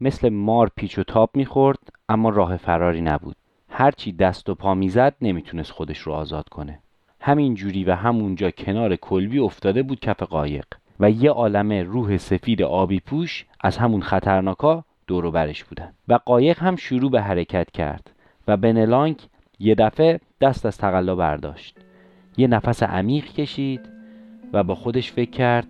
مثل مار پیچ و تاب می‌خورد اما راه فراری نبود. هرچی دست و پا می‌زد نمی‌تونست خودش رو آزاد کنه. همین جوری و همونجا کنار کلبی افتاده بود کف قایق. و یه عالمه روح سفید آبی پوش از همون خطرناکا دور برش بودن. و قایق هم شروع به حرکت کرد. و بنلانگ یه دفعه دست از تقلا برداشت. یه نفس عمیق کشید و با خودش فکر کرد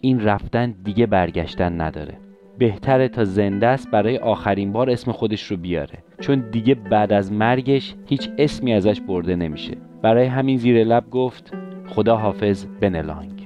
این رفتن دیگه برگشتن نداره. بهتره تا زنده است برای آخرین بار اسم خودش رو بیاره. چون دیگه بعد از مرگش هیچ اسمی ازش برده نمیشه. برای همین زیر لب گفت خدا حافظ بنلانگ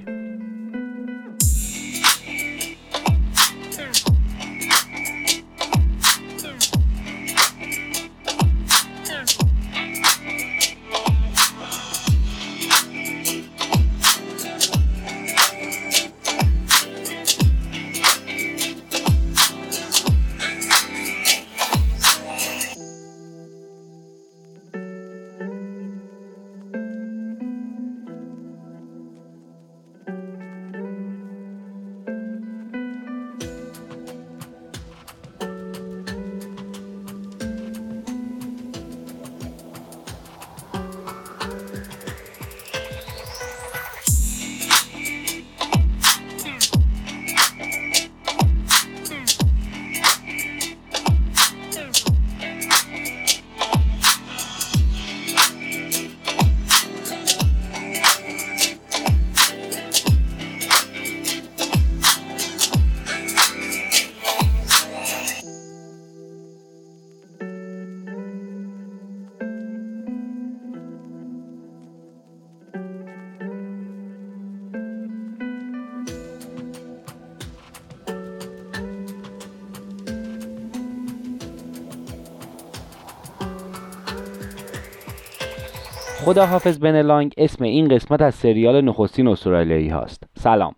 خدا حافظ بنلانگ اسم این قسمت از سریال نخستین استرالیایی هاست. سلام.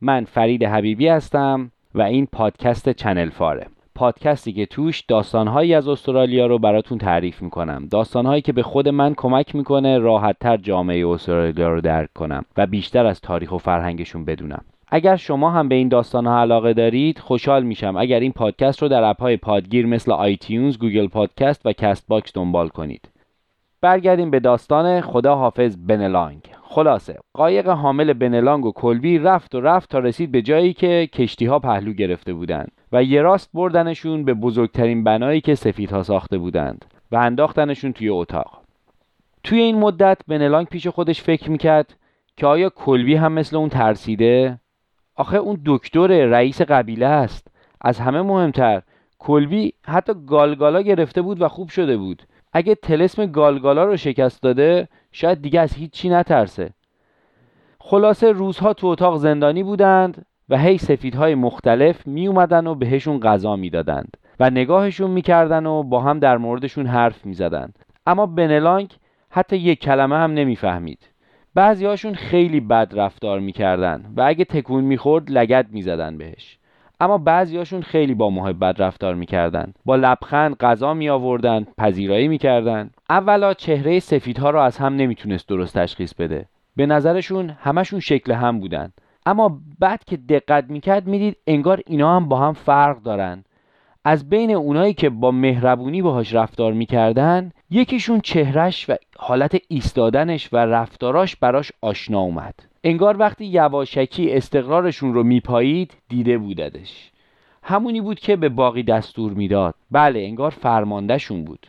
من فرید حبیبی هستم و این پادکست چنل فاره. پادکستی که توش داستانهایی از استرالیا رو براتون تعریف می‌کنم. داستانهایی که به خود من کمک می‌کنه راحتتر جامعه استرالیا رو درک کنم و بیشتر از تاریخ و فرهنگشون بدونم. اگر شما هم به این داستان ها علاقه دارید خوشحال میشم اگر این پادکست رو در اپ های پادگیر مثل آیتیونز، گوگل پادکست و کست باکس دنبال کنید. برگردیم به داستان خدا حافظ بنلانگ. خلاصه قایق حامل بنلانگ و کلبی رفت و رفت تا رسید به جایی که کشتی ها پهلو گرفته بودند و یه راست بردنشون به بزرگترین بنایی که سفیدها ساخته بودند و انداختنشون توی اتاق. توی این مدت بنلانگ پیش خودش فکر می‌کرد که آیا کلبی هم مثل اون ترسیده؟ آخه اون دکتر رئیس قبیله است. از همه مهمتر کلبی حتی گالگالا گرفته بود و خوب شده بود. اگه تلسم گالگالا رو شکست داده شاید دیگه از هیچی نترسه. خلاصه روزها تو اتاق زندانی بودند و هی سفیدهای مختلف می اومدن و بهشون غذا می‌دادند و نگاهشون می‌کردن و با هم در موردشون حرف می‌زدند. اما بنلانگ حتی یک کلمه هم نمی‌فهمید. بعضیهاشون خیلی بد رفتار می‌کردن و اگه تکون می‌خورد لگت می‌زدن بهش. اما بعضیاشون خیلی با محبت رفتار می‌کردن. با لبخند غذا می آوردن پذیرایی می‌کردن. اولا چهره سفیدها رو از هم نمی‌تونست درست تشخیص بده. به نظرشون همشون شکل هم بودن. اما بعد که دقت می‌کرد می‌دید انگار اینا هم با هم فرق دارن. از بین اونایی که با مهربونی باهاش رفتار می‌کردن یکیشون چهرش و حالت ایستادنش و رفتاراش براش آشنا اومد. انگار وقتی یواشکی استقرارشون رو میپایید دیده بوددش همونی بود که به باقی دستور می‌داد. بله انگار فرماندهشون بود.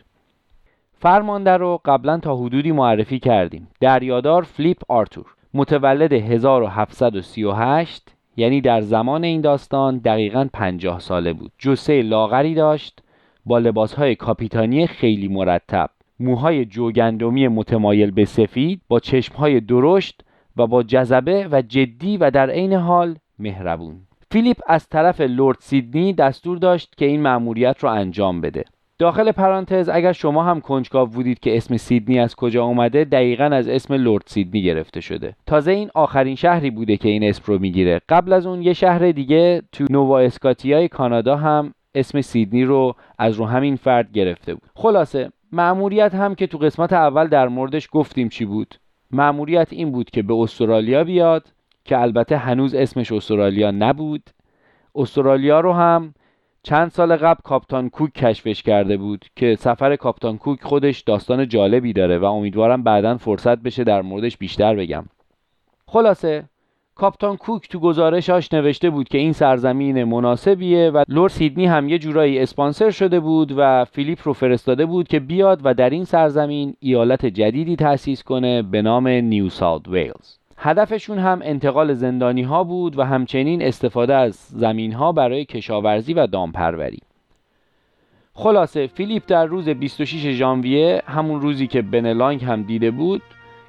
فرمانده رو قبلا تا حدودی معرفی کردیم. دریادار فلیپ آرتور متولد 1738 یعنی در زمان این داستان دقیقا 50 ساله بود. جسه لاغری داشت با لباسهای کاپیتانی خیلی مرتب. موهای جوگندمی متمایل به سفید با چشمهای درشت و با جذبه و جدی و در عین حال مهربون. فیلیپ از طرف لورد سیدنی دستور داشت که این مأموریت رو انجام بده. داخل پرانتز اگر شما هم کنجکاو بودید که اسم سیدنی از کجا اومده دقیقا از اسم لورد سیدنی گرفته شده. تازه این آخرین شهری بوده که این اسم رو می‌گیره. قبل از اون یه شهر دیگه تو نووا اسکاتیای کانادا هم اسم سیدنی رو از رو همین فرد گرفته بود. خلاصه مأموریت هم که تو قسمت اول در موردش گفتیم چی بود؟ مأموریت این بود که به استرالیا بیاد که البته هنوز اسمش استرالیا نبود. استرالیا رو هم چند سال قبل کاپتان کوک کشفش کرده بود که سفر کاپتان کوک خودش داستان جالبی داره و امیدوارم بعدا فرصت بشه در موردش بیشتر بگم. خلاصه کاپتان کوک تو گزارشاش نوشته بود که این سرزمین مناسبیه و لرد سیدنی هم یه جورایی اسپانسر شده بود و فیلیپ رو فرستاده بود که بیاد و در این سرزمین ایالت جدیدی تأسیس کنه به نام نیو ساوت ویلز. هدفشون هم انتقال زندانی ها بود و همچنین استفاده از زمین ها برای کشاورزی و دامپروری. خلاصه فیلیپ در روز 26 ژانویه همون روزی که بنلانگ هم دیده بود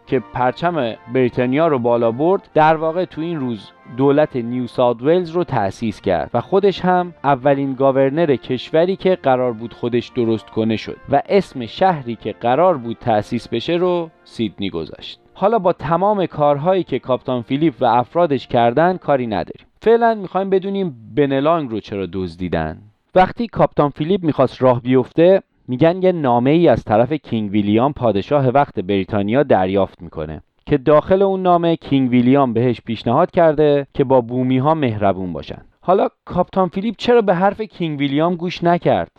که پرچم بریتانیا رو بالا برد در واقع تو این روز دولت نیو ساوت ولز رو تأسیس کرد و خودش هم اولین governor کشوری که قرار بود خودش درست کنه شد و اسم شهری که قرار بود تأسیس بشه رو سیدنی گذاشت. حالا با تمام کارهایی که کاپتان فیلیپ و افرادش کردن کاری نداریم. فعلا می‌خوایم بدونیم بنلانگ رو چرا دزدیدن. وقتی Captain Phillip می‌خواست راه بیفته میگن یه نامه ای از طرف King William پادشاه وقت بریتانیا دریافت می‌کنه که داخل اون نامه King William بهش پیشنهاد کرده که با بومی ها مهربون باشن. حالا Captain Phillip چرا به حرف King William گوش نکرد؟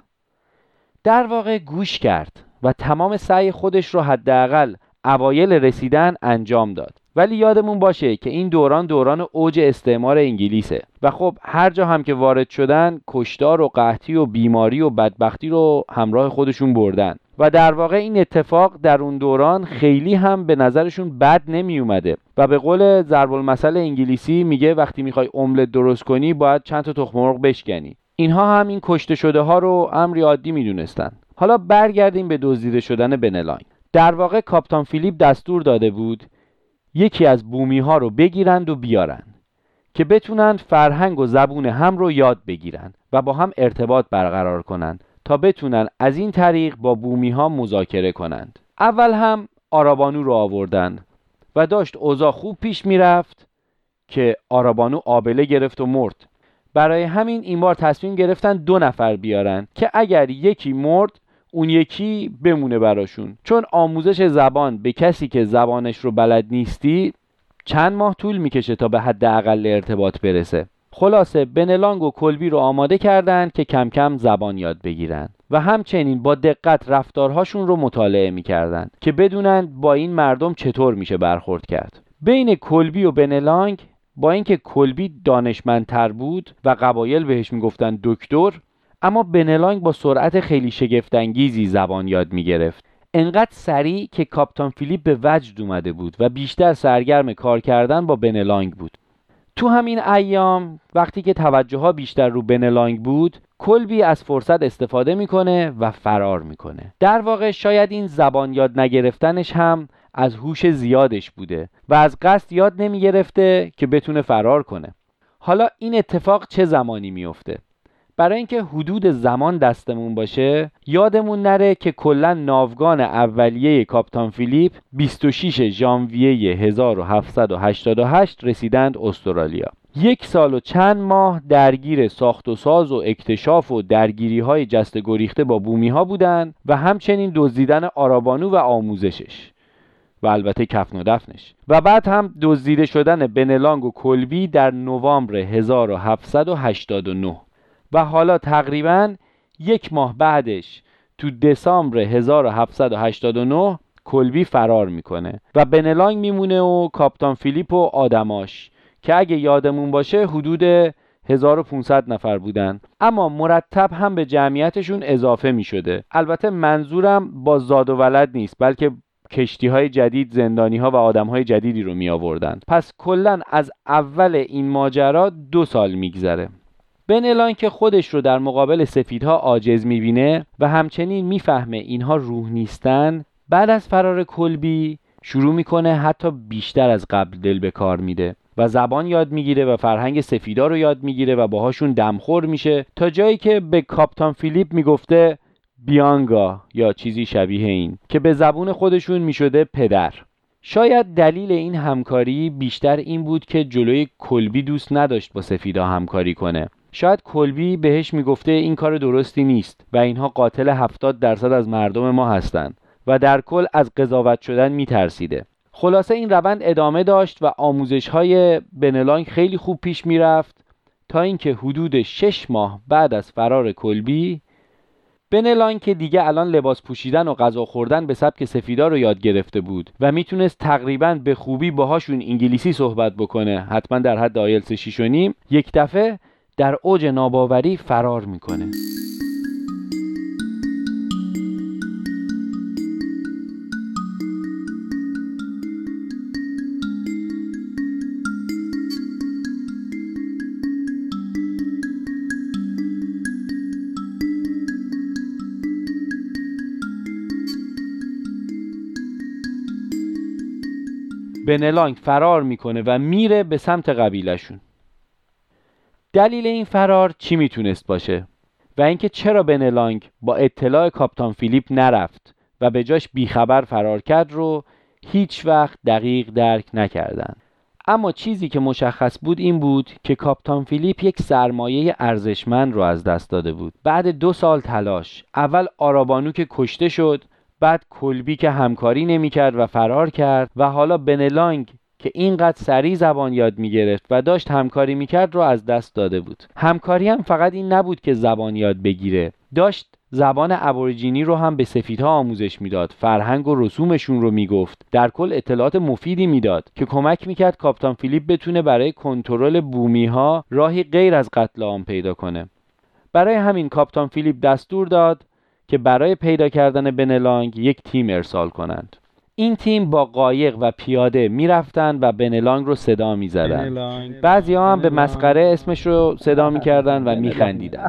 در واقع گوش کرد و تمام سعی خودش رو حداقل اوایل رسیدن انجام داد. ولی یادمون باشه که این دوران دوران اوج استعمار انگلیسه. و خب هر جا هم که وارد شدن کشتار و قحطی و بیماری و بدبختی رو همراه خودشون بردن. و در واقع این اتفاق در اون دوران خیلی هم به نظرشون بد نمی اومده و به قول ضرب المثل انگلیسی میگه وقتی می‌خوای املت درست کنی باید چند تا تخم مرغ بشکنی. اینها هم این کشته شده ها رو امری عادی می‌دونستن. حالا برگردیم به دزدیده شدن بنلاین. در واقع کاپتان فیلیپ دستور داده بود یکی از بومی ها رو بگیرند و بیارن که بتونن فرهنگ و زبون هم رو یاد بگیرن و با هم ارتباط برقرار کنند تا بتونن از این طریق با بومی ها مذاکره کنند. اول هم آرابانو رو آوردن و داشت اوضاع خوب پیش می‌رفت که آرابانو آبله گرفت و مرد. برای همین این بار تصمیم گرفتن دو نفر بیارن که اگر یکی مرد اون یکی بمونه براشون. چون آموزش زبان به کسی که زبانش رو بلد نیستی چند ماه طول می‌کشه تا به حد اقل ارتباط برسه. خلاصه بنلانگ و کلبی رو آماده کردند که کم کم زبان یاد بگیرن و همچنین با دقت رفتارهاشون رو مطالعه می‌کردند که بدونن با این مردم چطور میشه برخورد کرد. بین کلبی و بنلانگ با اینکه کلبی دانشمندتر بود و قبایل بهش می‌گفتن دکتر اما بنلانگ با سرعت خیلی شگفتانگیزی زبان یاد می گرفت انقدر سریع که کاپتان فیلیپ به وجد اومده بود و بیشتر سرگرم کار کردن با بنلانگ بود. تو همین ایام وقتی که توجه ها بیشتر رو بنلانگ بود کلبی از فرصت استفاده می‌کنه و فرار می‌کنه. در واقع شاید این زبان یاد نگرفتنش هم از هوش زیادش بوده و از قصد یاد نمی‌گرفته که بتونه فرار کنه. حالا این اتفاق چه زمانی میفته برای اینکه حدود زمان دستمون باشه یادمون نره که کلا ناوگان اولیه کاپتان فیلیپ 26 ژانویه 1788 رسیدند استرالیا. یک سال و چند ماه درگیر ساخت و ساز و اکتشاف و درگیری های جست گریخته با بومی ها بودند و همچنین دزدیدن آرابانو و آموزشش. و البته کفن و دفنش. و بعد هم دزدیده شدن بنلانگ و کلبی در نوامبر 1789 و حالا تقریبا یک ماه بعدش تو دسامبر 1789 کلبی فرار می‌کنه و بنلانگ میمونه و کاپتان فیلیپ و آدماش که اگه یادمون باشه حدود 1500 نفر بودن. اما مرتب هم به جمعیتشون اضافه می شده البته منظورم با زاد و ولد نیست بلکه کشتی های جدید زندانی ها و آدم های جدیدی رو می آوردن پس کلا از اول این ماجرا دو سال میگذره. بنلان که خودش رو در مقابل سفیدها عاجز می‌بینه و همچنین می‌فهمه اینها روح نیستن بعد از فرار کلبی شروع می‌کنه حتی بیشتر از قبل دل به کار میده و زبان یاد می‌گیره و فرهنگ سفیدا رو یاد می‌گیره و باهاشون دمخور میشه تا جایی که به کاپتان فیلیپ می‌گفته بیانگا یا چیزی شبیه این که به زبون خودشون می‌شده پدر. شاید دلیل این همکاری بیشتر این بود که جلوی کلبی دوست نداشت با سفیدا همکاری کنه. شاید کلبی بهش می‌گفته این کار درستی نیست و اینها قاتل 70 درصد از مردم ما هستند و در کل از قضاوت شدن میترسیده. خلاصه این روند ادامه داشت و آموزش های بنلانگ خیلی خوب پیش می‌رفت تا اینکه حدود شش ماه بعد از فرار کلبی بنلان که دیگه الان لباس پوشیدن و غذا خوردن به سبک سفیدا رو یاد گرفته بود و می‌تونست تقریبا به خوبی باهاشون انگلیسی صحبت بکنه حتما در حد آیلتس 6 نیم یک دفعه در اوج ناباوری فرار می‌کنه. بنلانگ فرار می‌کنه و میره به سمت قبیلشون دلیل این فرار چی می‌تونست باشه؟ و اینکه چرا بنلانگ با اطلاع کاپتان فیلیپ نرفت و به جاش بیخبر فرار کرد رو هیچ وقت دقیق درک نکردن اما چیزی که مشخص بود این بود که کاپتان فیلیپ یک سرمایه ارزشمند رو از دست داده بود. بعد دو سال تلاش اول آرابانو که کشته شد بعد کلبی که همکاری نمی‌کرد و فرار کرد و حالا بنلانگ که اینقدر سریع زبان یاد می‌گرفت و داشت همکاری می‌کرد رو از دست داده بود. همکاری هم فقط این نبود که زبان یاد بگیره. داشت زبان ابوریجینی رو هم به سفیدها آموزش می‌داد. فرهنگ و رسومشون رو می‌گفت. در کل اطلاعات مفیدی می‌داد که کمک می‌کرد کاپتان فیلیپ بتونه برای کنترل بومی ها راهی غیر از قتل عام پیدا کنه. برای همین کاپتان فیلیپ دستور داد که برای پیدا کردن بنلانگ یک تیم ارسال کنند. این تیم با قایق و پیاده می‌رفتن و بنلانگ رو صدا می‌زدن. بعضی ها هم به مسخره اسمش رو صدا می‌کردن و میخندیدن.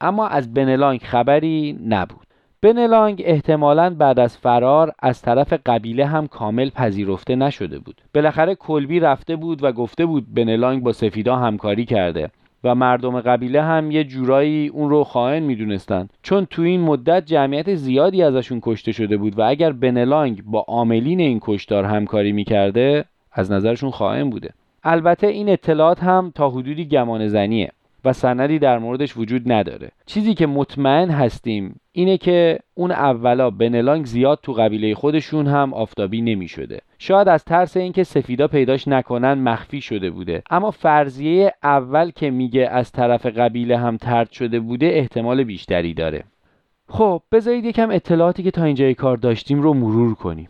اما از بنلانگ خبری نبود. بنلانگ احتمالا بعد از فرار از طرف قبیله هم کامل پذیرفته نشده بود. بالاخره کلبی رفته بود و گفته بود بنلانگ با سفیدا همکاری کرده. و مردم قبیله هم یه جورایی اون رو خائن می‌دونستن. چون تو این مدت جمعیت زیادی ازشون کشته شده بود و اگر بنلانگ با عاملین این کشتار همکاری می‌کرده از نظرشون خائن بوده. البته این اطلاعات هم تا حدودی گمان و سندی در موردش وجود نداره. چیزی که مطمئن هستیم اینه که اون اولا بنلانگ زیاد تو قبیله خودشون هم آفتابی نمی شده شاید از ترس اینکه سفیدا پیداش نکنن مخفی شده بوده. اما فرضیه اول که میگه از طرف قبیله هم ترد شده بوده احتمال بیشتری داره. خب بذارید یکم اطلاعاتی که تا اینجای کار داشتیم رو مرور کنیم.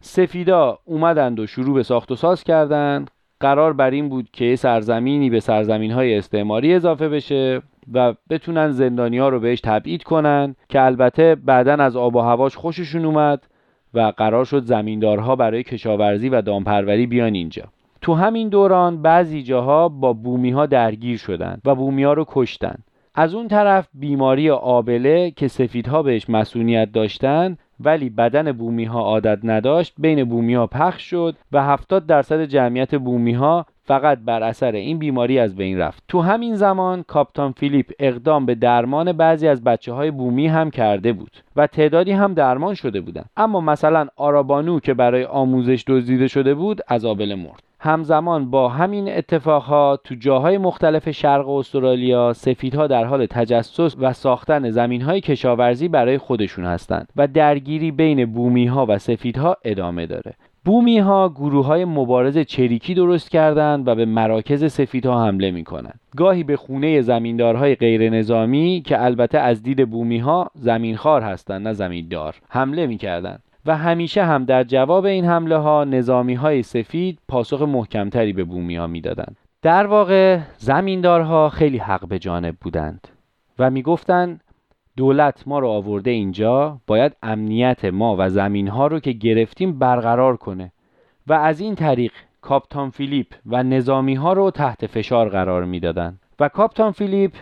سفیدا اومدند و شروع به ساخت و ساز کردند. قرار بر این بود که سرزمینی به سرزمین های استعماری اضافه بشه و بتونن زندانی ها رو بهش تبعید کنن که البته بعدا از آب و هواش خوششون اومد و قرار شد زمیندارها برای کشاورزی و دامپروری بیان اینجا. تو همین دوران بعضی جاها با بومی ها درگیر شدن و بومی ها رو کشتن. از اون طرف بیماری آبله که سفیدها بهش مسئولیت داشتن ولی بدن بومی ها عادت نداشت بین بومی ها پخش شد و 70 درصد جمعیت بومی ها فقط بر اثر این بیماری از بین رفت. تو همین زمان کاپتان فیلیپ اقدام به درمان بعضی از بچه های بومی هم کرده بود و تعدادی هم درمان شده بودند. اما مثلا آرابانو که برای آموزش دزدیده شده بود از آبله مرد. همزمان با همین اتفاقها تو جاهای مختلف شرق استرالیا سفیدها در حال تجسس و ساختن زمینهای کشاورزی برای خودشون هستند و درگیری بین بومیها و سفیدها ادامه داره. بومی ها گروه های مبارز چریکی درست کردند و به مراکز سفیدها حمله می کنند. گاهی به خونه زمیندارهای غیر نظامی که البته از دید بومی ها هستند نه زمیندار حمله می کردند. و همیشه هم در جواب این حمله ها نظامی های سفید پاسخ محکمتری به بومی ها می‌دادند. در واقع زمیندارها خیلی حق به جانب بودند و می‌گفتند دولت ما رو آورده اینجا باید امنیت ما و زمین ها رو که گرفتیم برقرار کنه. و از این طریق کاپتان فیلیپ و نظامی ها رو تحت فشار قرار می‌دادند و کاپتان فیلیپ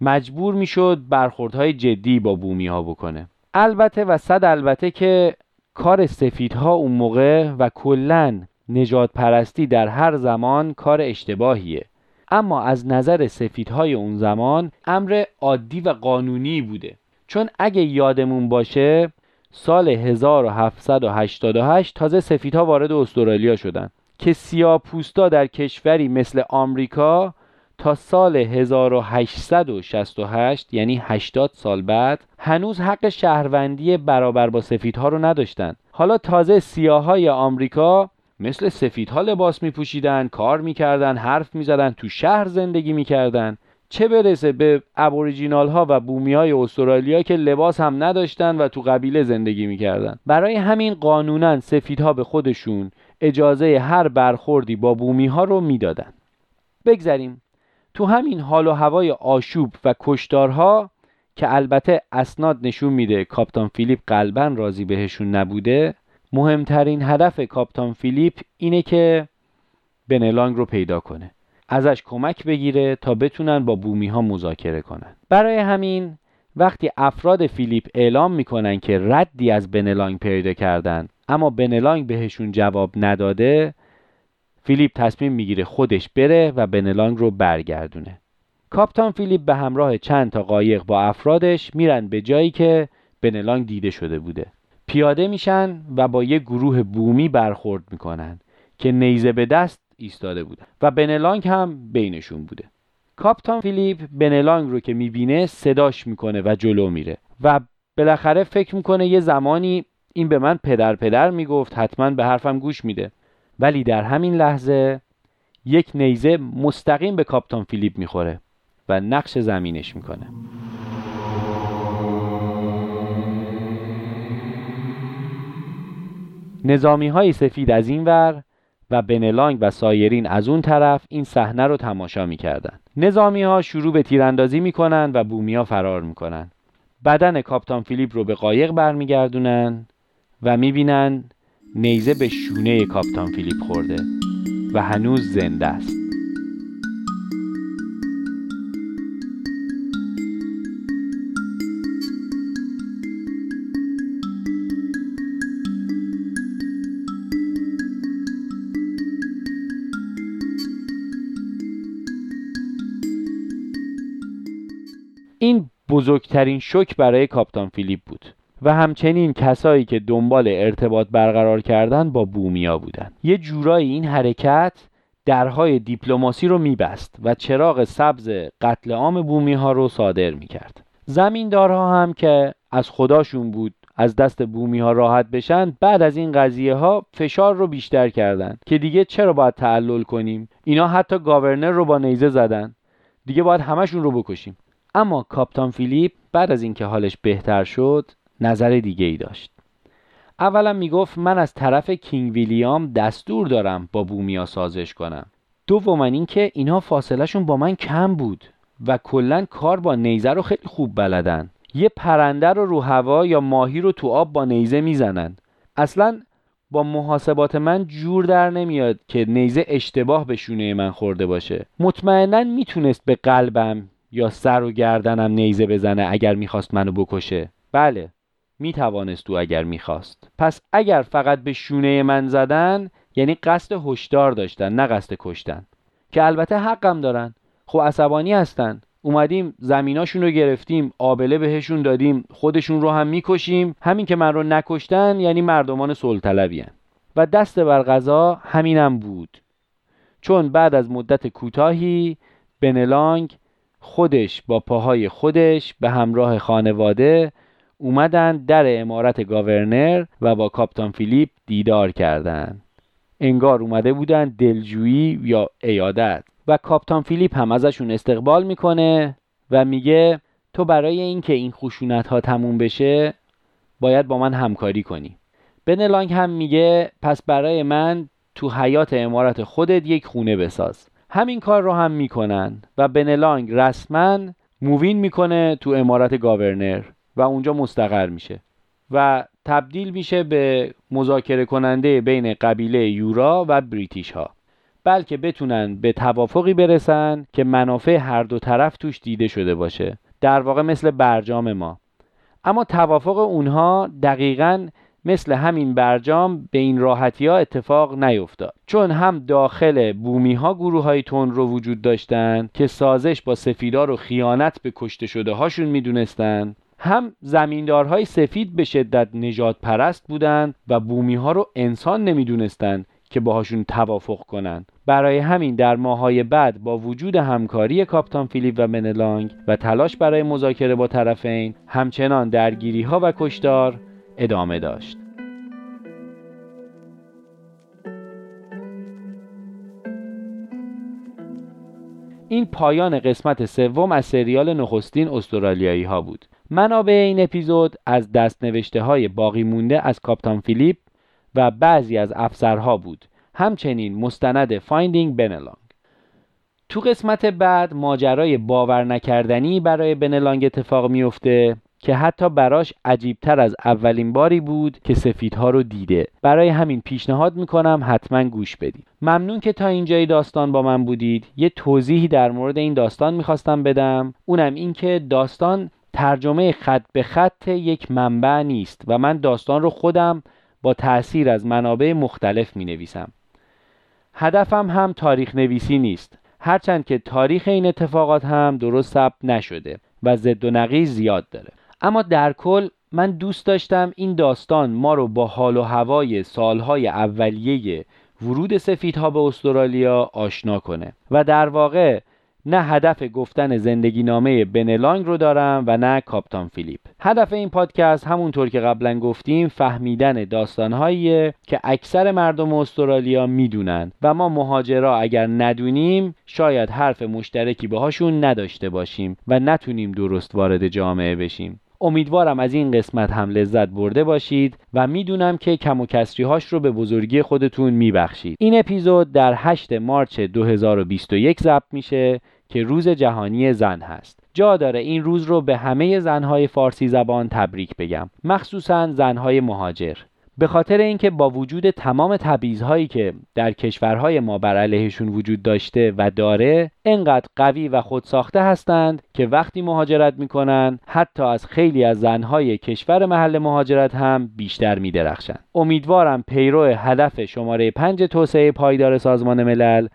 مجبور می‌شد برخوردهای جدی با بومی ها بکنه. البته و صد البته که کار سفیدها اون موقع و کلا نجات پرستی در هر زمان کار اشتباهیه. اما از نظر سفیدهای اون زمان امر عادی و قانونی بوده. چون اگه یادمون باشه سال 1788 تازه سفیدها وارد استرالیا شدن. که سیاپوستا در کشوری مثل آمریکا تا سال 1868 یعنی 80 سال بعد هنوز حق شهروندی برابر با سفیدها رو نداشتن. حالا تازه سیاهای آمریکا مثل سفیدها لباس می پوشیدن کار می‌کردن حرف می‌زدن تو شهر زندگی می‌کردن. چه برسه به ابوریجینال ها و بومی های استرالیا که لباس هم نداشتن و تو قبیله زندگی می‌کردن؟ برای همین قانونا سفیدها به خودشون اجازه هر برخوردی با بومی ها رو می‌دادن. بگذریم تو همین حال و هوای آشوب و کشدارها که البته اسناد نشون میده کاپتان فیلیپ قلبا راضی بهشون نبوده مهمترین هدف کاپتان فیلیپ اینه که بنلانگ رو پیدا کنه. ازش کمک بگیره تا بتونن با بومی ها مذاکره کنن. برای همین وقتی افراد فیلیپ اعلام می‌کنن که ردی از بنلانگ پیدا کردن اما بنلانگ بهشون جواب نداده فیلیپ تصمیم می‌گیره خودش بره و بنلانگ رو برگردونه. کاپتان فیلیپ به همراه چند تا قایق با افرادش میرن به جایی که بنلانگ دیده شده بوده. پیاده میشن و با یه گروه بومی برخورد می‌کنن که نیزه به دست ایستاده بودن و بنلانگ هم بینشون بوده. کاپتان فیلیپ بنلانگ رو که می‌بینه صداش می‌کنه و جلو میره. و بالاخره فکر می‌کنه یه زمانی این به من پدر پدر می‌گفت حتما به حرفم گوش میده. ولی در همین لحظه یک نیزه مستقیم به کاپتان فیلیپ می‌خوره و نقش زمینش می‌کنه. نظامی های سفید از این ور و بنلانگ و سایرین از اون طرف این صحنه رو تماشا می‌کردن. نظامی ها شروع به تیراندازی می‌کنن و بومیا فرار می‌کنن. بدن کاپتان فیلیپ رو به قایق برمیگردونن و می‌بینن نیزه به شونه کاپتان فیلیپ خورده و هنوز زنده است. بزرگترین شک برای کاپتان فیلیپ بود و همچنین کسایی که دنبال ارتباط برقرار کردن با بومیا بودن یه جورایی این حرکت درهای دیپلماسی رو میبست و چراغ سبز قتل عام بومی ها رو صادر می‌کرد. زمیندارها هم که از خداشون بود از دست بومی ها راحت بشن بعد از این قضیه ها فشار رو بیشتر کردن که دیگه چرا باید تعلل کنیم؟ اینا حتی گاورنر رو با نیزه زدن. دیگه باید همشون رو بکشیم. اما کاپتان فیلیپ بعد از اینکه حالش بهتر شد نظر دیگه ای داشت. اولا می‌گفت من از طرف کینگ ویلیام دستور دارم با بومیا سازش کنم. دوما اینکه اینها فاصلهشون با من کم بود و کلا کار با نیزه رو خیلی خوب بلدن. یه پرنده رو رو هوا یا ماهی رو تو آب با نیزه می‌زنن. اصلا با محاسبات من جور در نمیاد که نیزه اشتباه به شونه من خورده باشه. مطمئنا می‌تونست به قلبم یا سر و گردنم نیزه بزنه اگر می‌خواست منو بکشه؟ بله می‌توانست او اگر می‌خواست. پس اگر فقط به شونه من زدن یعنی قصد هشدار داشتن نه قصد کشتن. که البته حقم دارن. خب عصبانی هستن. اومدیم زمیناشون رو گرفتیم آبله بهشون دادیم خودشون رو هم می‌کشیم. همین که من رو نکشتن یعنی مردمان سلطلبی و دست بر غذا همینم بود. چون بعد از مدت کوتاهی بنلانگ خودش با پاهای خودش به همراه خانواده اومدن در امارت گاورنر و با کاپتان فیلیپ دیدار کردند. انگار اومده بودن دلجویی یا ایادت. و کاپتان فیلیپ هم ازشون استقبال می‌کنه و میگه تو برای اینکه این خشونت ها تموم بشه باید با من همکاری کنی. بنلانگ هم میگه پس برای من تو حیات امارت خودت یک خونه بساز. همین کار رو هم می‌کنن و بنلانگ رسما move in می‌کنه تو عمارت Governor و اونجا مستقر میشه و تبدیل میشه به مذاکره کننده بین قبیله یورا و British ها بلکه بتونن به توافقی برسن که منافع هر دو طرف توش دیده شده باشه در واقع مثل برجام ما. اما توافق اونها دقیقا مثل همین برجام به این راحتی ها اتفاق نیفتاد. چون هم داخل بومی ها گروه های تندرو وجود داشتن که سازش با سفیدا رو خیانت به کشته شده هاشون می‌دونستن هم زمیندارهای سفید به شدت نژاد پرست بودند و بومی ها رو انسان نمی‌دونستند که باهاشون توافق کنند. برای همین در ماهای بعد با وجود همکاری کاپتان فیلیپ و منلانگ و تلاش برای مذاکره با طرفین همچنان درگیری ها و کشتار ادامه داشت. این پایان قسمت سوم از سریال نخستین استرالیایی ها بود. منابع این اپیزود از دست نوشته های باقی مونده از Captain Phillip و بعضی از افسرها بود. همچنین مستند Finding Bennelong. تو قسمت بعد ماجرای باور نکردنی برای بنلانگ اتفاق میفته که حتی براش عجیبتر از اولین باری بود که سفیدها رو دیده. برای همین پیشنهاد می‌کنم حتما گوش بدید. ممنون که تا اینجای داستان با من بودید. یه توضیحی در مورد این داستان می‌خواستم بدم. اونم این که داستان ترجمه خط به خط یک منبع نیست و من داستان رو خودم با تأثیر از منابع مختلف می نویسم هدفم هم تاریخ نویسی نیست. هرچند که تاریخ این اتفاقات هم درست ثبت نشده و ضد و نقیض زیاد داره. اما در کل من دوست داشتم این داستان ما رو با حال و هوای سالهای اولیه ورود سفیدها به استرالیا آشنا کنه. و در واقع نه هدف گفتن زندگی نامه بنلانگ رو دارم و نه کاپتان فیلیپ. هدف این پادکست همونطور که قبلا گفتیم فهمیدن داستانهاییه که اکثر مردم استرالیا می‌دونن و ما مهاجرا اگر ندونیم شاید حرف مشترکی باهاشون نداشته باشیم و نتونیم درست وارد جامعه بشیم. امیدوارم از این قسمت هم لذت برده باشید و می‌دونم که کم و کسری هاش رو به بزرگی خودتون میبخشید. این اپیزود در 8 مارچ 2021 ضبط میشه که روز جهانی زن هست. جا داره این روز رو به همه زنهای فارسی زبان تبریک بگم. مخصوصا زنهای مهاجر. به خاطر اینکه با وجود تمام تبعیضهایی که در کشورهای ما بر علیهشون وجود داشته و داره انقدر قوی و خودساخته هستند که وقتی مهاجرت می‌کنن حتی از خیلی از زنهای کشور محل مهاجرت هم بیشتر میدرخشند. امیدوارم پیرو هدف شماره پنج توسعه پایدار سازمان ملل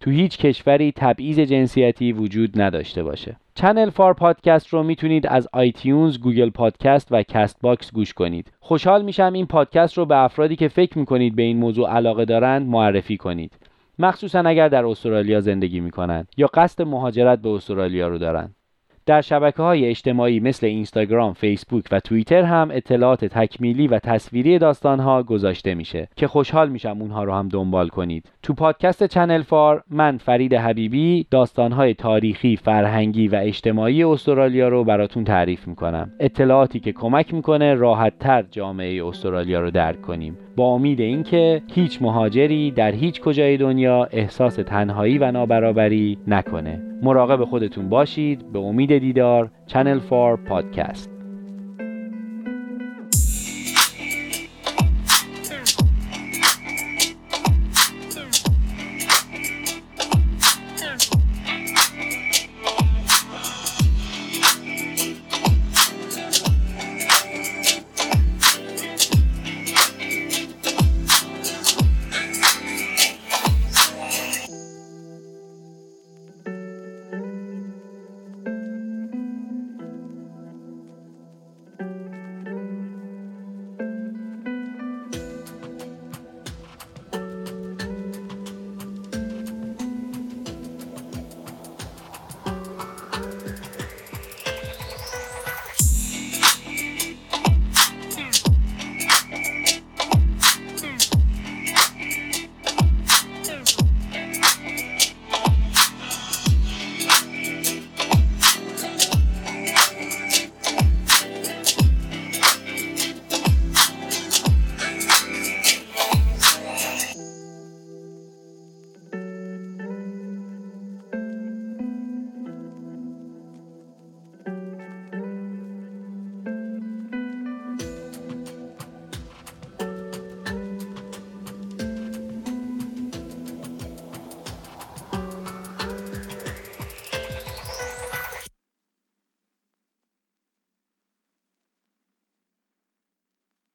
تو هیچ کشوری تبعیض جنسیتی وجود نداشته باشه. چنل فار پادکست رو می‌تونید از iTunes، Google Podcast و Castbox گوش کنید. خوشحال میشم این پادکست رو به افرادی که فکر می‌کنید به این موضوع علاقه دارند معرفی کنید. مخصوصا اگر در استرالیا زندگی می‌کنند یا قصد مهاجرت به استرالیا رو دارند. در شبکه های اجتماعی مثل اینستاگرام، فیسبوک و توییتر هم اطلاعات تکمیلی و تصویری داستان ها گذاشته میشه که خوشحال میشم اونها رو هم دنبال کنید. تو پادکست چنل فار من فرید حبیبی داستان های تاریخی، فرهنگی و اجتماعی استرالیا رو براتون تعریف می‌کنم. اطلاعاتی که کمک می‌کنه راحت تر جامعه استرالیا رو درک کنیم. با امید اینکه هیچ مهاجری در هیچ کجای دنیا احساس تنهایی و نابرابری نکنه. مراقب خودتون باشید به امید دیدار چنل فار پادکست